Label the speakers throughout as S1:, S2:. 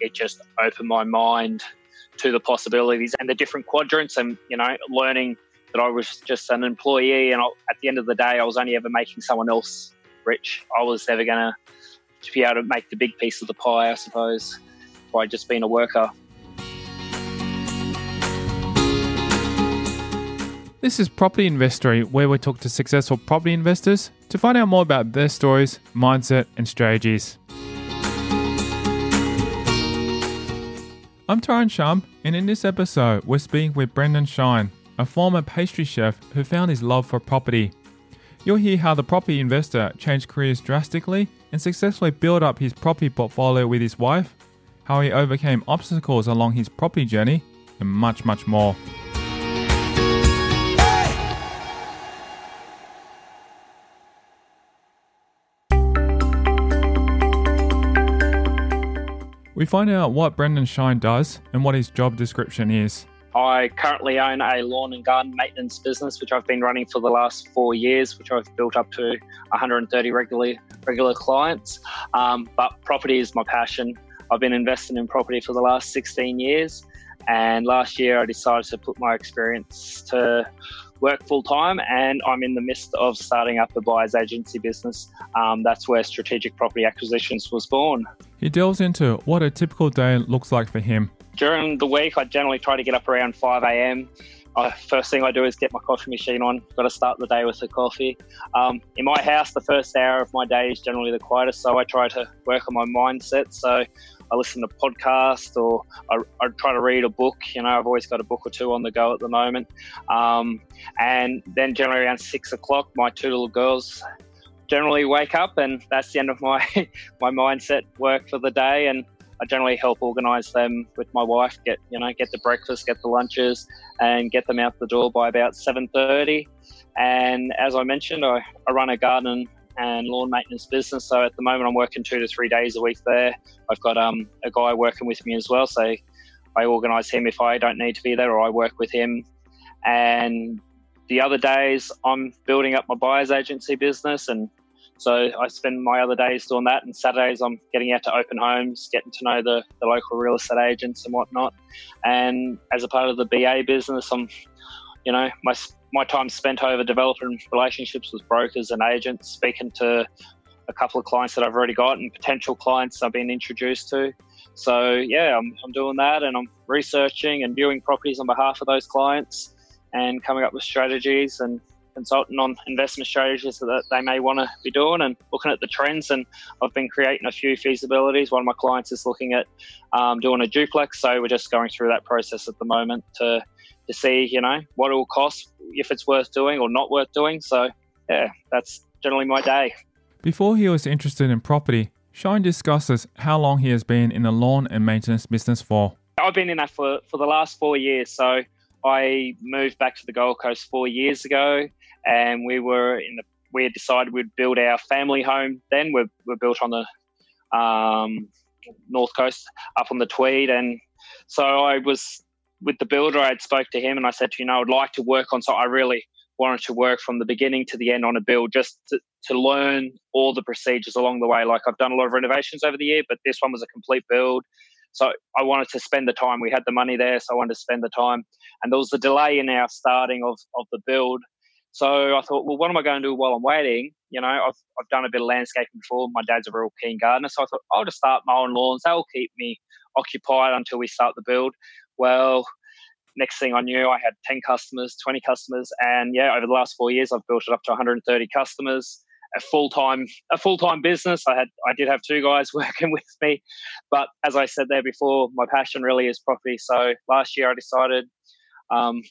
S1: it just opened my mind to the possibilities and the different quadrants and, you know, learning that I was just an employee and I, at the end of the day, I was only ever making someone else rich. I was never going to be able to make the big piece of the pie, I suppose, by just being a worker.
S2: This is Property Investory, where we talk to successful property investors to find out more about their stories, mindset, and strategies. I'm Tyrone Shum, and in this episode, we're speaking with Brendan Shine, a former pastry chef who found his love for property. You'll hear how the property investor changed careers drastically and successfully built up his property portfolio with his wife, how he overcame obstacles along his property journey, and much, much more. We find out what Brendan Shine does and what his job description is.
S1: I currently own a lawn and garden maintenance business, which I've been running for the last four years, which I've built up to 130 regular regular clients. Um, but property is my passion. I've been investing in property for the last 16 years, and last year I decided to put my experience to work full time, and I'm in the midst of starting up a buyer's agency business. Um, that's where Strategic Property Acquisitions was born.
S2: He delves into what a typical day looks like for him.
S1: During the week, I generally try to get up around 5 a.m. Uh, first thing I do is get my coffee machine on. Got to start the day with a coffee. Um, in my house, the first hour of my day is generally the quietest, so I try to work on my mindset. So I listen to podcasts or I, I, try to read a book. You know, I've always got a book or two on the go at the moment. Um, and then generally around six o'clock, my two little girls generally wake up, and that's the end of my my mindset work for the day. And I generally help organise them with my wife. Get you know, get the breakfast, get the lunches, and get them out the door by about seven thirty. And as I mentioned, I, I run a garden and lawn maintenance business. So at the moment, I'm working two to three days a week there. I've got um, a guy working with me as well. So I organise him if I don't need to be there, or I work with him. And the other days, I'm building up my buyer's agency business. And so I spend my other days doing that. And Saturdays, I'm getting out to open homes, getting to know the, the local real estate agents and whatnot. And as a part of the BA business, I'm, you know, my my time spent over developing relationships with brokers and agents, speaking to a couple of clients that I've already got and potential clients I've been introduced to. So, yeah, I'm, I'm doing that and I'm researching and viewing properties on behalf of those clients and coming up with strategies and consulting on investment strategies that they may want to be doing and looking at the trends. And I've been creating a few feasibilities. One of my clients is looking at um, doing a duplex. So, we're just going through that process at the moment to to see, you know, what it will cost, if it's worth doing or not worth doing. So, yeah, that's generally my day.
S2: Before he was interested in property, Shine discusses how long he has been in the lawn and maintenance business for.
S1: I've been in that for, for the last four years. So, I moved back to the Gold Coast four years ago, and we were in the we had decided we'd build our family home. Then we're, we're built on the um, north coast, up on the Tweed, and so I was with the builder, I had spoke to him and I said, you know, I'd like to work on. So I really wanted to work from the beginning to the end on a build, just to, to learn all the procedures along the way. Like I've done a lot of renovations over the year, but this one was a complete build. So I wanted to spend the time. We had the money there, so I wanted to spend the time. And there was a delay in our starting of, of the build. So I thought, well, what am I going to do while I'm waiting? You know, I've, I've done a bit of landscaping before. My dad's a real keen gardener. So I thought, I'll just start mowing lawns. That'll keep me occupied until we start the build. Well, next thing I knew, I had 10 customers, 20 customers. And yeah, over the last four years, I've built it up to 130 customers. A full time, a full time business. I had, I did have two guys working with me, but as I said there before, my passion really is property. So last year, I decided um,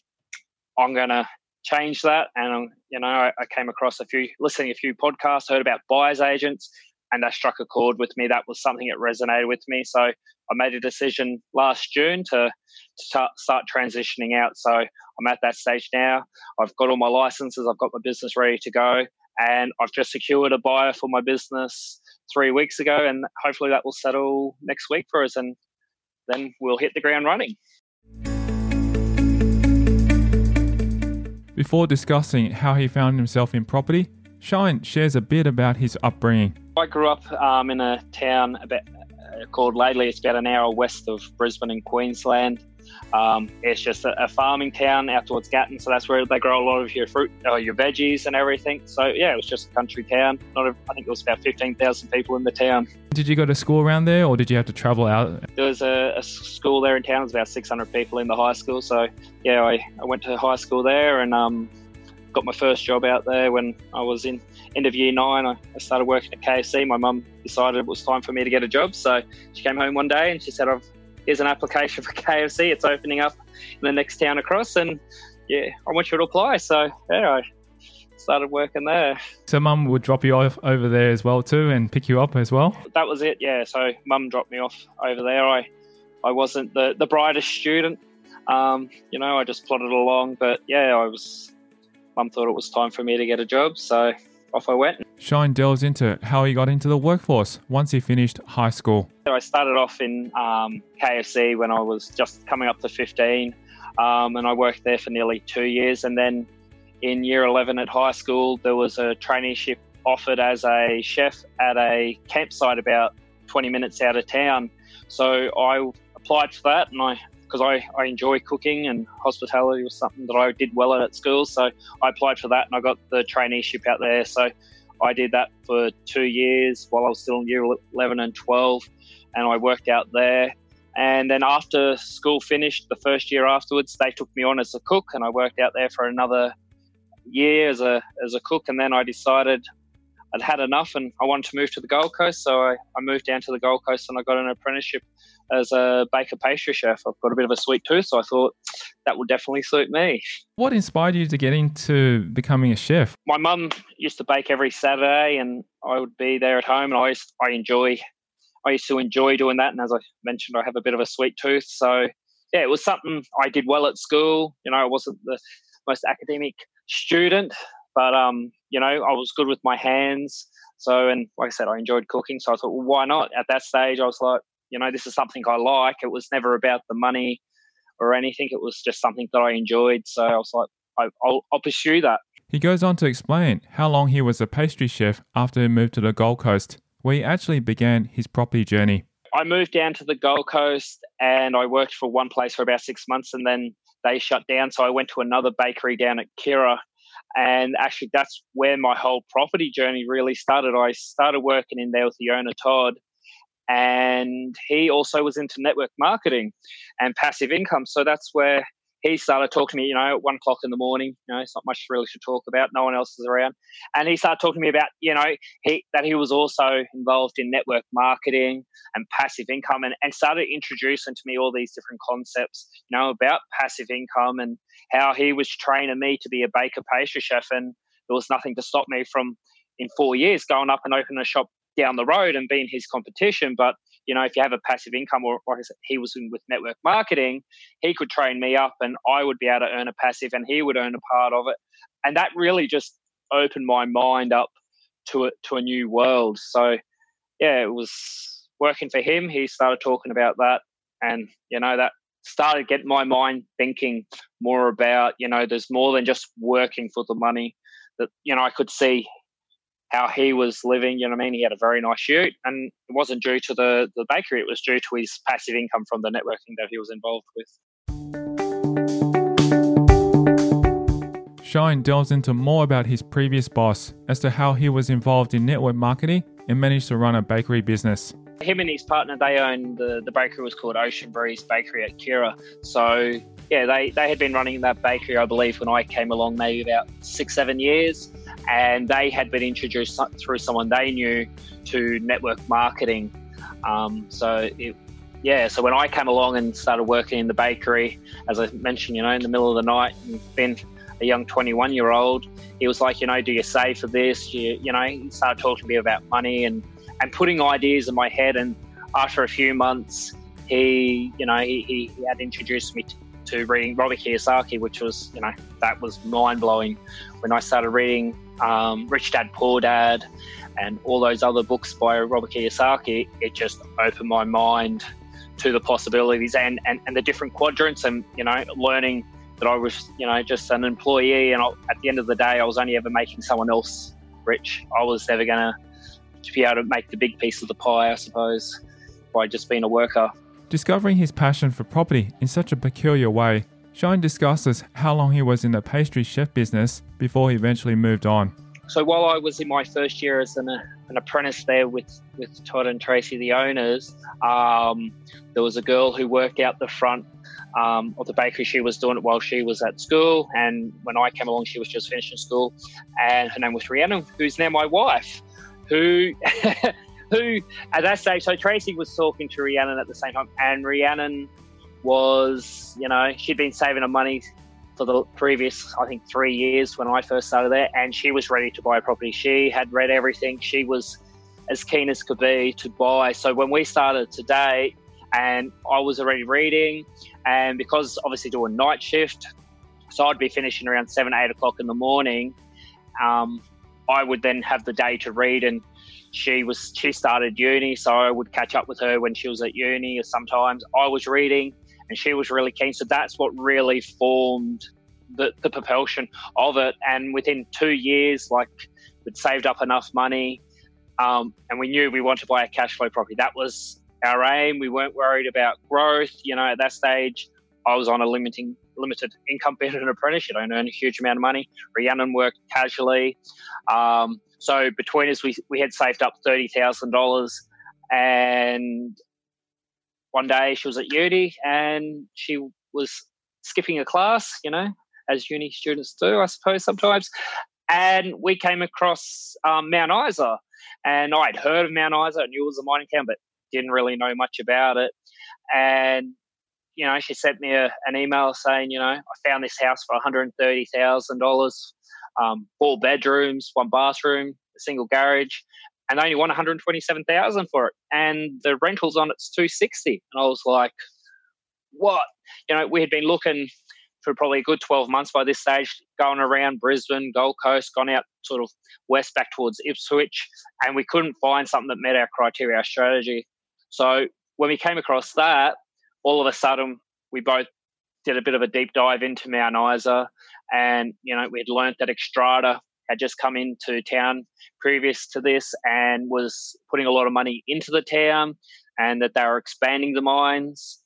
S1: I'm going to change that, and you know, I, I came across a few, listening a few podcasts, heard about buyers agents, and that struck a chord with me. That was something that resonated with me. So I made a decision last June to, to start transitioning out. So I'm at that stage now. I've got all my licenses, I've got my business ready to go, and I've just secured a buyer for my business three weeks ago, and hopefully that will settle next week for us, and then we'll hit the ground running.
S2: Before discussing how he found himself in property, Shine shares a bit about his upbringing.
S1: I grew up um, in a town about uh, called Laidley. It's about an hour west of Brisbane in Queensland. Um, it's just a, a, farming town out towards Gatton, so that's where they grow a lot of your fruit, uh, your veggies, and everything. So yeah, it was just a country town. Not, a, I think it was about fifteen thousand people in the town.
S2: Did you go to school around there, or did you have to travel out?
S1: There was a, a school there in town. It was about six hundred people in the high school. So yeah, I, I went to high school there and um, got my first job out there when I was in end of year nine. I, I started working at KFC. My mum decided it was time for me to get a job, so she came home one day and she said, "I've here's an application for KFC. It's opening up in the next town across, and yeah, I want you to apply." So yeah, I started working there.
S2: So mum would drop you off over there as well too, and pick you up as well.
S1: That was it. Yeah. So mum dropped me off over there. I I wasn't the the brightest student. Um, you know, I just plodded along, but yeah, I was. Mum thought it was time for me to get a job, so off I went.
S2: Shine delves into how he got into the workforce once he finished high school.
S1: So I started off in um, KFC when I was just coming up to 15, um, and I worked there for nearly two years. And then in year 11 at high school, there was a traineeship offered as a chef at a campsite about 20 minutes out of town. So I applied for that, and I because I, I enjoy cooking and hospitality was something that I did well at at school. So I applied for that and I got the traineeship out there. So I did that for two years while I was still in year 11 and 12, and I worked out there. And then after school finished, the first year afterwards, they took me on as a cook, and I worked out there for another year as a as a cook. And then I decided I'd had enough, and I wanted to move to the Gold Coast. So I, I moved down to the Gold Coast, and I got an apprenticeship as a baker pastry chef. I've got a bit of a sweet tooth, so I thought that would definitely suit me.
S2: What inspired you to get into becoming a chef?
S1: My mum used to bake every Saturday, and I would be there at home, and I used, I enjoy. I used to enjoy doing that, and as I mentioned, I have a bit of a sweet tooth, so yeah, it was something I did well at school. You know, I wasn't the most academic student, but um, you know, I was good with my hands. So, and like I said, I enjoyed cooking. So I thought, well, why not? At that stage, I was like, you know, this is something I like. It was never about the money or anything. It was just something that I enjoyed. So I was like, I, will I'll pursue that.
S2: He goes on to explain how long he was a pastry chef after he moved to the Gold Coast, where he actually began his property journey.
S1: I moved down to the Gold Coast and I worked for one place for about six months and then they shut down. So I went to another bakery down at Kirra. And actually, that's where my whole property journey really started. I started working in there with the owner, Todd, and he also was into network marketing and passive income. So that's where he started talking to me, you know, at one o'clock in the morning. You know, it's not much really to talk about. No one else is around. And he started talking to me about, you know, he, that he was also involved in network marketing and passive income and, and started introducing to me all these different concepts, you know, about passive income and how he was training me to be a baker pastry chef. And there was nothing to stop me from, in four years, going up and opening a shop down the road and being his competition. But you know, if you have a passive income, or, or he was with network marketing, he could train me up, and I would be able to earn a passive, and he would earn a part of it. And that really just opened my mind up to it to a new world. So yeah, it was working for him. He started talking about that, and you know that started getting my mind thinking more about you know there's more than just working for the money that you know I could see how he was living. You know what I mean? He had a very nice shoot, and it wasn't due to the, the bakery, it was due to his passive income from the networking that he was involved with.
S2: Shine delves into more about his previous boss as to how he was involved in network marketing and managed to run a bakery business.
S1: Him and his partner, they owned the, the bakery was called Ocean Breeze Bakery at Kirra. So yeah, they, they had been running that bakery, I believe, when I came along, maybe about six, seven years and they had been introduced through someone they knew to network marketing. Um, so it, yeah, so when I came along and started working in the bakery, as I mentioned, you know, in the middle of the night, and been a young 21 year old, he was like, you know, do you save for this? You, you know, he started talking to me about money and, and putting ideas in my head. And after a few months, he, you know, he, he, he had introduced me to, to reading Robert Kiyosaki, which was, you know, that was mind blowing. When I started reading um, Rich Dad Poor Dad, and all those other books by Robert Kiyosaki, it just opened my mind to the possibilities and, and, and the different quadrants and, you know, learning that I was, you know, just an employee. And I, at the end of the day, I was only ever making someone else rich. I was never going to be able to make the big piece of the pie, I suppose. by just being a worker.
S2: Discovering his passion for property in such a peculiar way, Shine discusses how long he was in the pastry chef business before he eventually moved on.
S1: So while I was in my first year as an, an apprentice there with, with Todd and Tracy, the owners, um, there was a girl who worked out the front um, of the bakery. She was doing it while she was at school, and when I came along, she was just finishing school. And her name was Rhiannon, who's now my wife. Who, who at that stage, so Tracy was talking to Rhiannon at the same time, and Rhiannon was, you know, she'd been saving her money for the previous, I think, three years when I first started there, and she was ready to buy a property. She had read everything. She was as keen as could be to buy. So when we started today, and I was already reading, and because obviously doing night shift, so I'd be finishing around seven, eight o'clock in the morning. Um, I would then have the day to read, and she was she started uni, so I would catch up with her when she was at uni, or sometimes I was reading and she was really keen. So that's what really formed the, the propulsion of it. And within two years, like we'd saved up enough money, um, and we knew we wanted to buy a cash flow property. That was our aim. We weren't worried about growth. You know, at that stage, I was on a limiting limited income being an apprentice. You don't earn a huge amount of money. Rhiannon worked casually. Um, so between us, we, we had saved up $30,000 and one day she was at uni and she was skipping a class, you know, as uni students do, I suppose, sometimes. And we came across um, Mount Isa. And I'd heard of Mount Isa, I knew it was a mining town, but didn't really know much about it. And, you know, she sent me a, an email saying, you know, I found this house for $130,000, um, four bedrooms, one bathroom, a single garage and they only want 127,000 for it, and the rentals on it's 260. And I was like, what? You know, we had been looking for probably a good 12 months by this stage, going around Brisbane, Gold Coast, gone out sort of west back towards Ipswich, and we couldn't find something that met our criteria, our strategy. So when we came across that, all of a sudden we both did a bit of a deep dive into Mount Isa, and you know we had learnt that Xstrata had just come into town previous to this and was putting a lot of money into the town and that they were expanding the mines.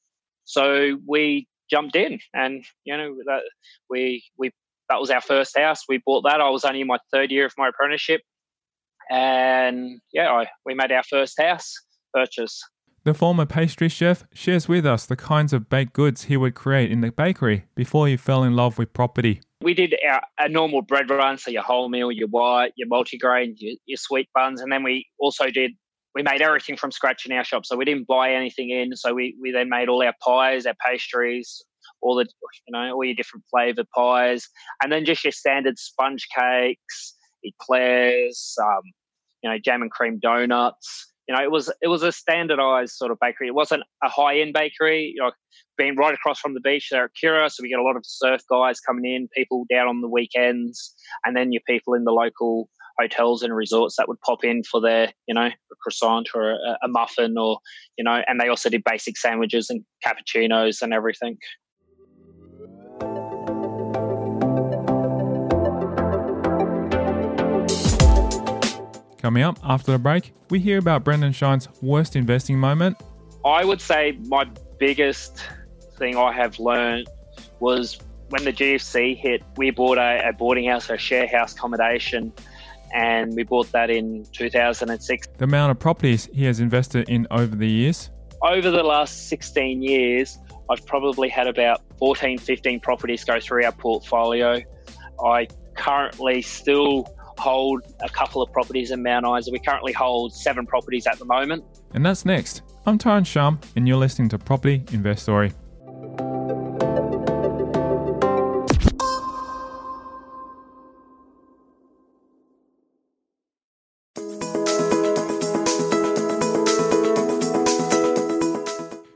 S1: So we jumped in and, you know, that we, we, that was our first house. We bought that. I was only in my third year of my apprenticeship. And yeah, I, we made our first house purchase.
S2: The former pastry chef shares with us the kinds of baked goods he would create in the bakery before he fell in love with property.
S1: We did our, a normal bread run, so your wholemeal, your white, your multigrain, your, your sweet buns, and then we also did we made everything from scratch in our shop. So we didn't buy anything in. So we, we then made all our pies, our pastries, all the you know all your different flavored pies, and then just your standard sponge cakes, eclairs, um, you know, jam and cream donuts you know, it was it was a standardized sort of bakery. It wasn't a high end bakery. You know, being right across from the beach there at Kirra, so we get a lot of surf guys coming in, people down on the weekends, and then your people in the local hotels and resorts that would pop in for their, you know, a croissant or a, a muffin, or you know, and they also did basic sandwiches and cappuccinos and everything.
S2: Coming up after the break, we hear about Brendan Shine's worst investing moment.
S1: I would say my biggest thing I have learned was when the GFC hit, we bought a, a boarding house, a share house accommodation, and we bought that in 2006.
S2: The amount of properties he has invested in over the years?
S1: Over the last 16 years, I've probably had about 14, 15 properties go through our portfolio. I currently still hold a couple of properties in Mount Isa. We currently hold seven properties at the moment.
S2: And that's next. I'm Tyrone Shum, and you're listening to Property Investory.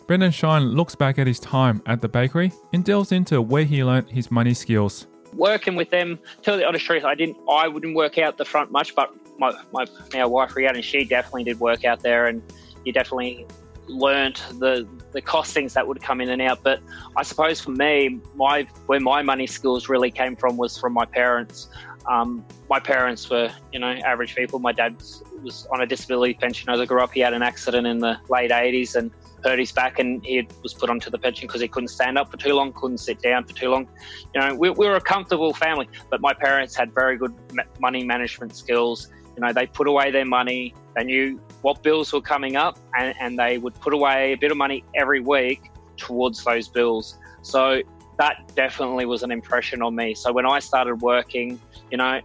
S2: Brendan Shine looks back at his time at the bakery and delves into where he learnt his money skills
S1: working with them, tell the honest truth, I didn't, I wouldn't work out the front much, but my, my now wife Rhiannon, she definitely did work out there, and you definitely learnt the the costings that would come in and out. But I suppose for me, my where my money skills really came from was from my parents. Um, my parents were, you know, average people. My dad was on a disability pension as I grew up. He had an accident in the late 80s and hurt his back, and he was put onto the pension because he couldn't stand up for too long, couldn't sit down for too long. You know, we, we were a comfortable family, but my parents had very good money management skills. You know, they put away their money. They knew what bills were coming up, and, and they would put away a bit of money every week towards those bills. So that definitely was an impression on me. So when I started working, you know,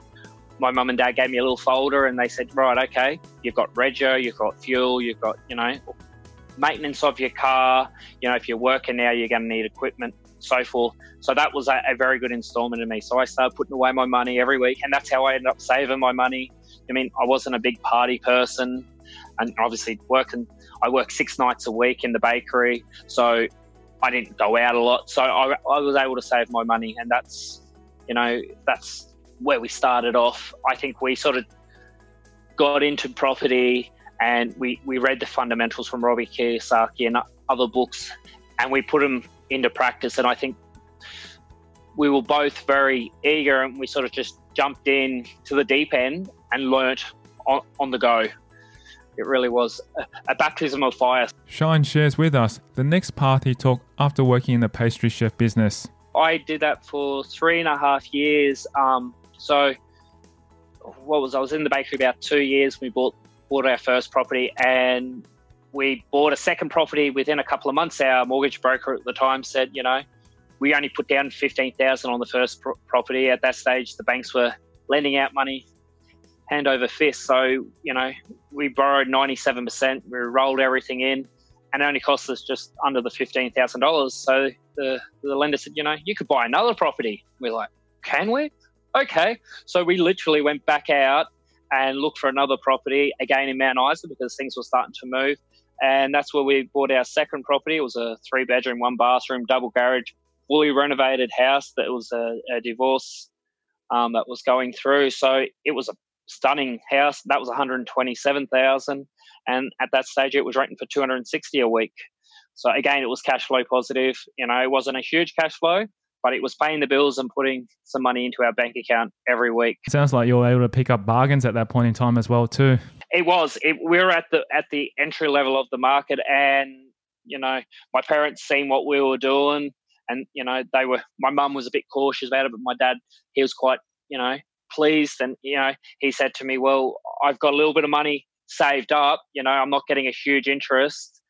S1: my mum and dad gave me a little folder and they said, right, okay, you've got rego, you've got fuel, you've got, you know, maintenance of your car. You know, if you're working now, you're going to need equipment, so forth. So that was a, a very good installment to me. So I started putting away my money every week, and that's how I ended up saving my money. I mean, I wasn't a big party person, and obviously working, I work six nights a week in the bakery, so I didn't go out a lot. So I, I was able to save my money, and that's, you know, that's where we started off. I think we sort of got into property and we, we read the fundamentals from Robbie Kiyosaki and other books and we put them into practice. And I think we were both very eager and we sort of just jumped in to the deep end and learnt on, on the go. It really was a, a baptism of fire.
S2: Shine shares with us the next path he took after working in the pastry chef business.
S1: I did that for three and a half years. Um, so, what was I was in the bakery about two years. We bought bought our first property, and we bought a second property within a couple of months. Our mortgage broker at the time said, you know, we only put down fifteen thousand on the first pro- property. At that stage, the banks were lending out money hand over fist. So, you know, we borrowed 97%, we rolled everything in, and it only cost us just under the $15,000. So the, the lender said, you know, you could buy another property. We're like, can we? Okay. So we literally went back out and look for another property again in Mount Isa because things were starting to move. And that's where we bought our second property. It was a three bedroom, one bathroom, double garage, fully renovated house that was a, a divorce um, that was going through. So it was a stunning house. That was 127,000, and at that stage it was renting for 260 a week. So again, it was cash flow positive. You know, it wasn't a huge cash flow, but it was paying the bills and putting some money into our bank account every week.
S2: Sounds like you were able to pick up bargains at that point in time as well, too.
S1: It was. It, we were at the at the entry level of the market, and you know, my parents seen what we were doing, and you know, they were. My mum was a bit cautious about it, but my dad, he was quite, you know, pleased. And, you know, he said to me, Well, I've got a little bit of money saved up. You know, I'm not getting a huge interest.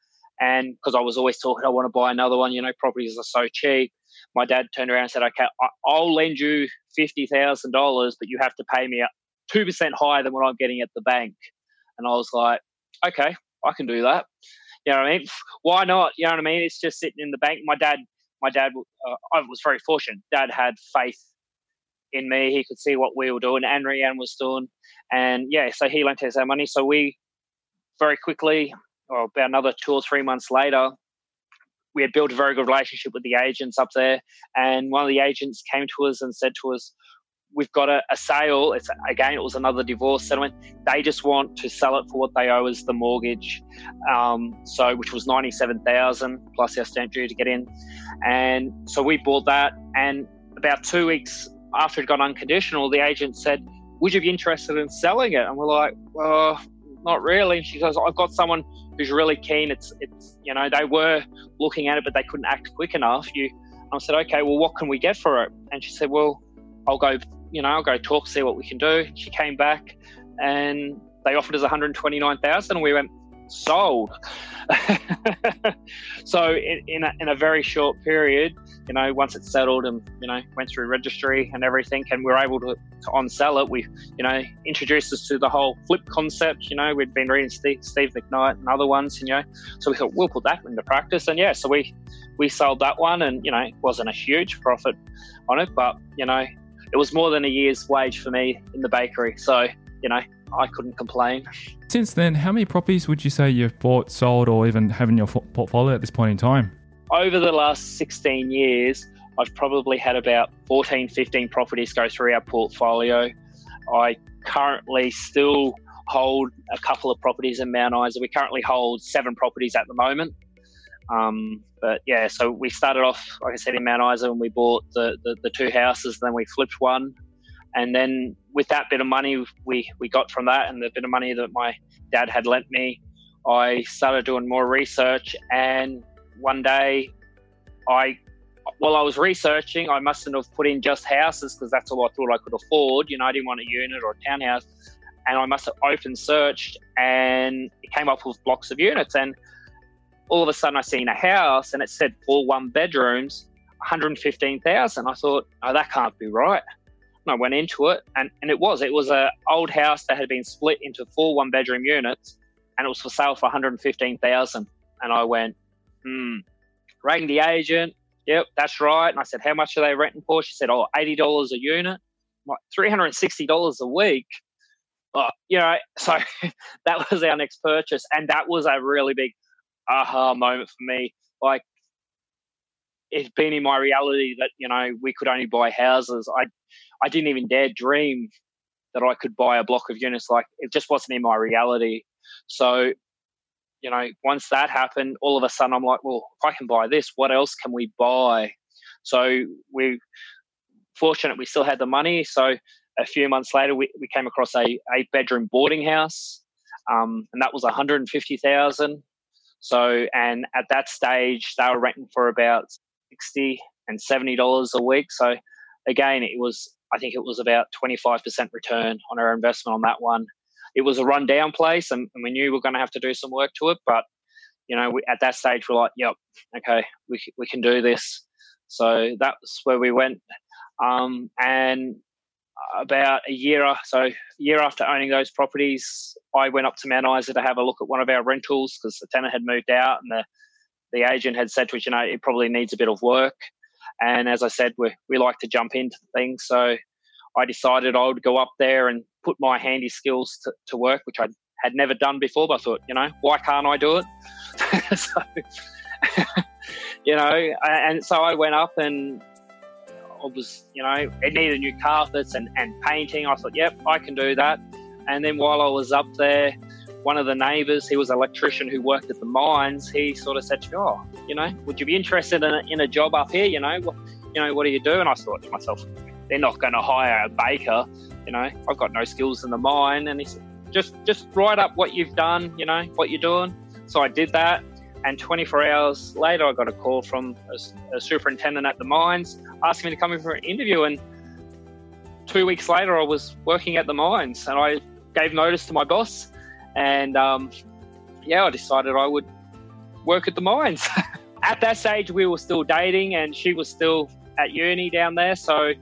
S1: And because I was always talking, I want to buy another one, you know, properties are so cheap. My dad turned around and said, Okay, I'll lend you $50,000, but you have to pay me 2% higher than what I'm getting at the bank. And I was like, Okay, I can do that. You know what I mean? Why not? You know what I mean? It's just sitting in the bank. My dad, my dad, uh, I was very fortunate. Dad had faith in me. He could see what we were doing and Rianne was doing. And yeah, so he lent us our money. So we very quickly, or about another two or three months later, we had built a very good relationship with the agents up there. And one of the agents came to us and said to us, We've got a, a sale. It's again, it was another divorce settlement. They just want to sell it for what they owe us the mortgage. Um, so, which was ninety-seven thousand plus our stamp duty to get in. And so we bought that. And about two weeks after it got unconditional, the agent said, Would you be interested in selling it? And we're like, Well, not really. She goes, I've got someone who's really keen. It's, it's, you know, they were looking at it, but they couldn't act quick enough. You, I said, okay, well, what can we get for it? And she said, well, I'll go, you know, I'll go talk, see what we can do. She came back and they offered us 129,000 we went, sold. so in, in a, in, a, very short period, you know, once it's settled and, you know, went through registry and everything and we are able to, to on-sell it, we, you know, introduced us to the whole flip concept, you know, we'd been reading Steve, Steve McKnight and other ones, you know, so we thought we'll put that into practice. And yeah, so we, we sold that one and, you know, it wasn't a huge profit on it, but, you know, it was more than a year's wage for me in the bakery. So, you know, I couldn't complain.
S2: Since then, how many properties would you say you've bought, sold, or even have in your portfolio at this point in time?
S1: Over the last 16 years, I've probably had about 14, 15 properties go through our portfolio. I currently still hold a couple of properties in Mount Isa. We currently hold seven properties at the moment. Um, but yeah, so we started off, like I said, in Mount Isa when we bought the, the, the two houses, then we flipped one And then with that bit of money we, we got from that and the bit of money that my dad had lent me, I started doing more research. And one day I, while I was researching, I mustn't have put in just houses because that's all I thought I could afford. You know, I didn't want a unit or a townhouse. And I must have open searched and it came up with blocks of units. And all of a sudden I seen a house and it said four one bedrooms, 115,000. I thought, oh, that can't be right. And I went into it and, and it was. It was an old house that had been split into four one bedroom units and it was for sale for 115,000. And I went, hmm, rang the agent. Yep, that's right. And I said, how much are they renting for? She said, oh, $80 a unit. Like, $360 a week. Oh, you know, so that was our next purchase. And that was a really big aha moment for me. Like, it's been in my reality that, you know, we could only buy houses. I, I didn't even dare dream that I could buy a block of units. Like, it just wasn't in my reality. So, you know, once that happened, all of a sudden I'm like, well, if I can buy this, what else can we buy? So we fortunate we still had the money. So a few months later, we, we came across a eight bedroom boarding house, um, and that was 150,000. So, and at that stage, they were renting for about 60 and 70 dollars a week. So, again, it was I think it was about 25% return on our investment on that one it was a rundown place, and, and we knew we were going to have to do some work to it. But you know, we, at that stage, we're like, "Yep, okay, we we can do this." So that's where we went. Um, and about a year, so a year after owning those properties, I went up to Mount Isa to have a look at one of our rentals because the tenant had moved out, and the the agent had said to us, you know, it probably needs a bit of work. And as I said, we we like to jump into things, so I decided I would go up there and put my handy skills to, to work, which I had never done before. But I thought, you know, why can't I do it? so, you know, and so I went up and I was, you know, it needed new carpets and, and painting. I thought, yep, I can do that. And then while I was up there, one of the neighbours, he was an electrician who worked at the mines. He sort of said to me, "Oh, you know, would you be interested in a, in a job up here? You know, what, you know, what do you do?" And I thought to myself, they're not going to hire a baker. You know, I've got no skills in the mine. And he said, just just write up what you've done. You know what you're doing. So I did that. And 24 hours later, I got a call from a, a superintendent at the mines asking me to come in for an interview. And two weeks later, I was working at the mines, and I gave notice to my boss. And um, yeah, I decided I would work at the mines. at that stage, we were still dating, and she was still at uni down there. So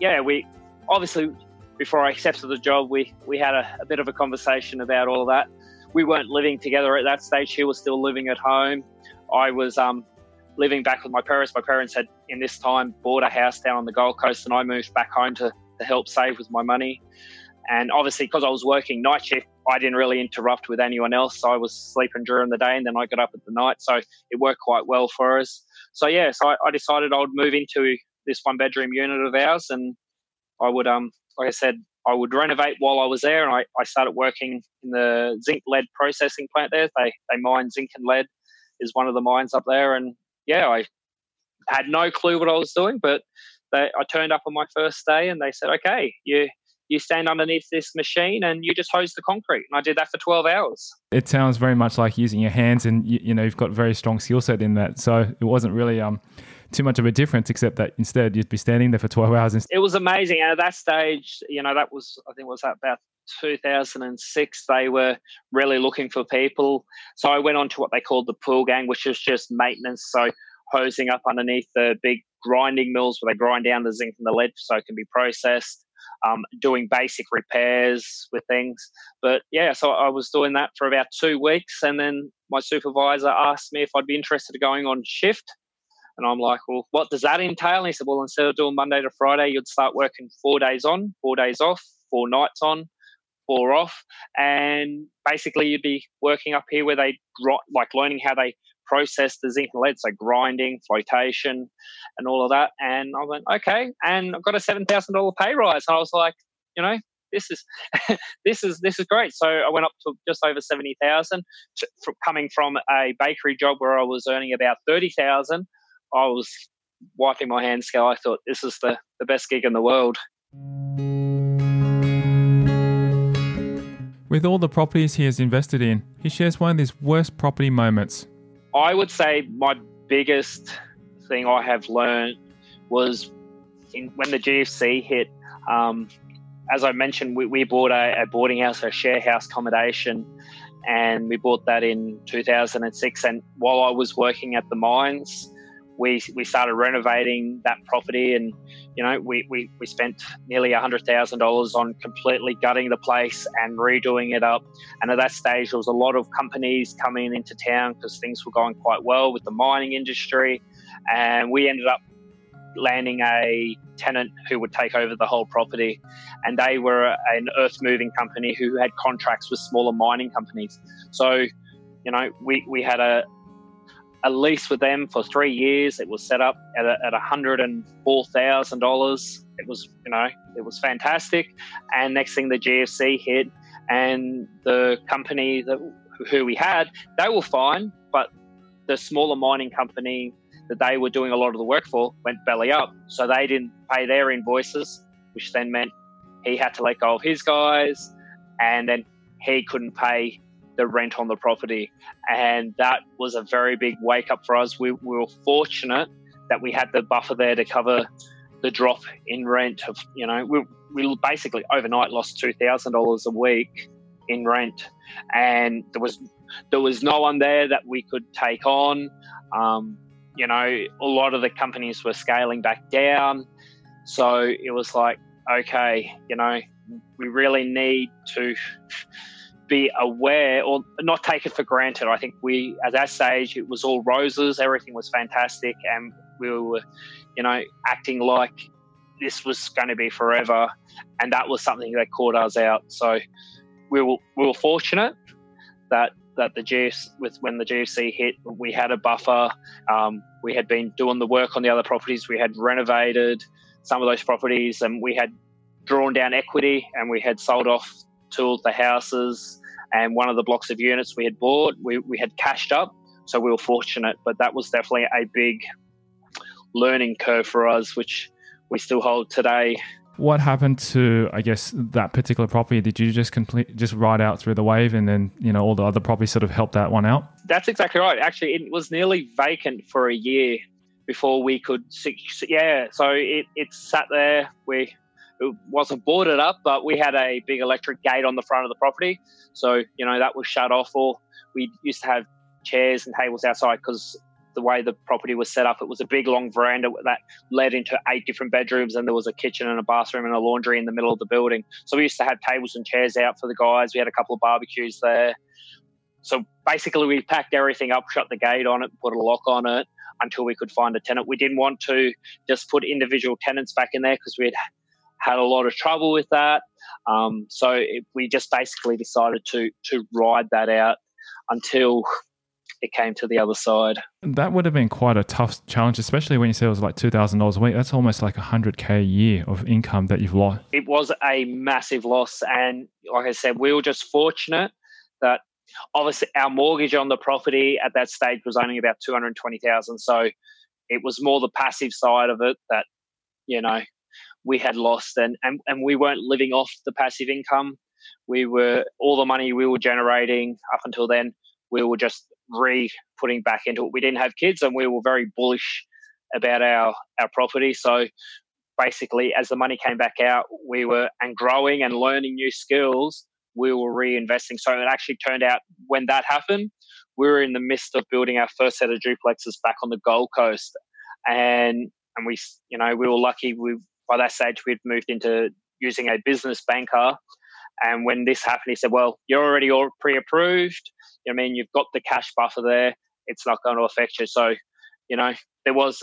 S1: yeah, we obviously before I accepted the job, we we had a, a bit of a conversation about all that. We weren't living together at that stage. She was still living at home. I was um, living back with my parents. My parents had, in this time, bought a house down on the Gold Coast, and I moved back home to, to help save with my money. And obviously, because I was working night shift, I didn't really interrupt with anyone else. I was sleeping during the day, and then I got up at the night, so it worked quite well for us. So yeah, so I, I decided I would move into this one bedroom unit of ours, and I would um like I said I would renovate while I was there, and I, I started working in the zinc lead processing plant there. They they mine zinc and lead is one of the mines up there, and yeah, I had no clue what I was doing, but they, I turned up on my first day, and they said, "Okay, you you stand underneath this machine and you just hose the concrete. And I did that for 12 hours.
S2: It sounds very much like using your hands and you, you know, you've got very strong skill set in that. So it wasn't really um, too much of a difference, except that instead you'd be standing there for 12 hours. Instead.
S1: It was amazing. And at that stage, you know, that was, I think, was that about 2006. They were really looking for people. So I went on to what they called the pool gang, which is just maintenance. So hosing up underneath the big grinding mills where they grind down the zinc and the lead so it can be processed. Um, doing basic repairs with things. But yeah, so I was doing that for about two weeks, and then my supervisor asked me if I'd be interested in going on shift. And I'm like, well, what does that entail? And he said, well, instead of doing Monday to Friday, you'd start working four days on, four days off, four nights on, four off. And basically, you'd be working up here where they, like, learning how they process the zinc and lead, so grinding, flotation, and all of that. And I went, okay. And I've got a $7,000 pay rise. And I was like, you know, this is this is this is great. So I went up to just over seventy thousand, coming from a bakery job where I was earning about thirty thousand. I was wiping my hands. Go, I thought this is the the best gig in the world.
S2: With all the properties he has invested in, he shares one of his worst property moments.
S1: I would say my biggest thing I have learned was in, when the GFC hit. Um, as I mentioned, we, we bought a, a, boarding house, a share house accommodation, and we bought that in 2006. And while I was working at the mines, we, we started renovating that property and you know we, we, we spent nearly $100000 on completely gutting the place and redoing it up. And at that stage there was a lot of companies coming into town because things were going quite well with the mining industry. And we ended up landing a tenant who would take over the whole property. And they were an earth moving company who had contracts with smaller mining companies. So you know we, we had a, a lease with them for three years. It was set up at, a, at $104,000. It was, you know, it was fantastic. And next thing the GFC hit and the company that who we had, they were fine, but the smaller mining company that they were doing a lot of the work for went belly up. So they didn't pay their invoices, which then meant he had to let go of his guys and then he couldn't pay the rent on the property. And that was a very big wake up for us. We, we were fortunate that we had the buffer there to cover the drop in rent of, you know, we, we basically overnight lost $2,000 a week in rent. And there was, there was no one there that we could take on. Um, you know, a lot of the companies were scaling back down. So it was like, okay, you know, we really need to be aware or not take it for granted. I think we, at that stage, it was all roses, everything was fantastic, and we were, you know, acting like this was going to be forever, and that was something that caught us out. So we were we were fortunate that that the GFC, with when the GFC hit, we had a buffer. Um, we had been doing the work on the other properties. We had renovated some of those properties, and we had drawn down equity, and we had sold off two of the houses and one of the blocks of units we had bought, we, we had cashed up. So we were fortunate, but that was definitely a big learning curve for us, which we still hold today.
S2: What happened to, I guess, that particular property? Did you just complete, just ride out through the wave, and then you know all the other properties sort of helped that one out?
S1: That's exactly right. Actually, it was nearly vacant for a year before we could. Yeah, so it, it sat there. We it wasn't boarded up, but we had a big electric gate on the front of the property. So, you know, that was shut off. Or we used to have chairs and tables outside because the way the property was set up, it was a big long veranda that led into eight different bedrooms, and there was a kitchen and a bathroom and a laundry in the middle of the building. So we used to have tables and chairs out for the guys. We had a couple of barbecues there. So basically, we packed everything up, shut the gate on it, put a lock on it until we could find a tenant. We didn't want to just put individual tenants back in there because we had a lot of trouble with that. Um, so it, we just basically decided to to ride that out until it came to the other side.
S2: That would have been quite a tough challenge, especially when you said it was like two thousand dollars a week. That's almost like hundred k a year of income that you've lost.
S1: It was a massive loss, and like I said, we were just fortunate that obviously our mortgage on the property at that stage was only about two hundred twenty thousand. So it was more the passive side of it that you know we had lost and, and, and we weren't living off the passive income. We were all the money we were generating up until then, we were just re putting back into it. We didn't have kids and we were very bullish about our, our property. So basically as the money came back out, we were and growing and learning new skills, we were reinvesting. So it actually turned out when that happened, we were in the midst of building our first set of duplexes back on the Gold Coast. And and we you know we were lucky we by that stage, we'd moved into using a business banker. And when this happened, he said, Well, you're already all pre approved. I mean, you've got the cash buffer there. It's not going to affect you. So, you know, there was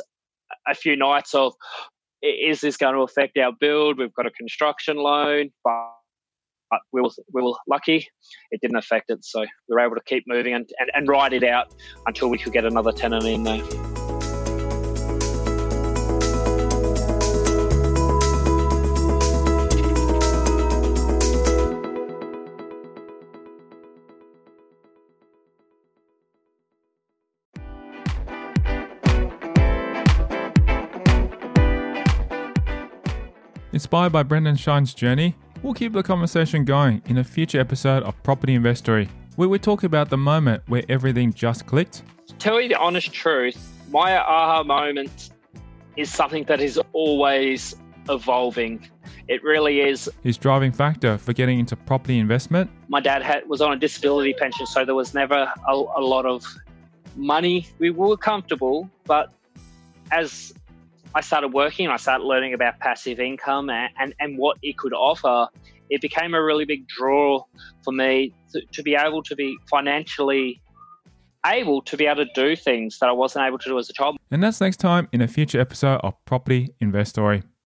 S1: a few nights of, Is this going to affect our build? We've got a construction loan, but but we were, we were lucky it didn't affect it. So we were able to keep moving and, and, and ride it out until we could get another tenant in there.
S2: Inspired by Brendan Shine's journey, we'll keep the conversation going in a future episode of Property Investory, where we talk about the moment where everything just clicked.
S1: To tell you the honest truth, my aha moment is something that is always evolving. It really is.
S2: His driving factor for getting into property investment.
S1: My dad had, was on a disability pension, so there was never a, a lot of money. We were comfortable, but as I started working, I started learning about passive income and, and, and what it could offer. It became a really big draw for me to, to be able to be financially able to be able to do things that I wasn't able to do as a child.
S2: And that's next time in a future episode of Property Investory.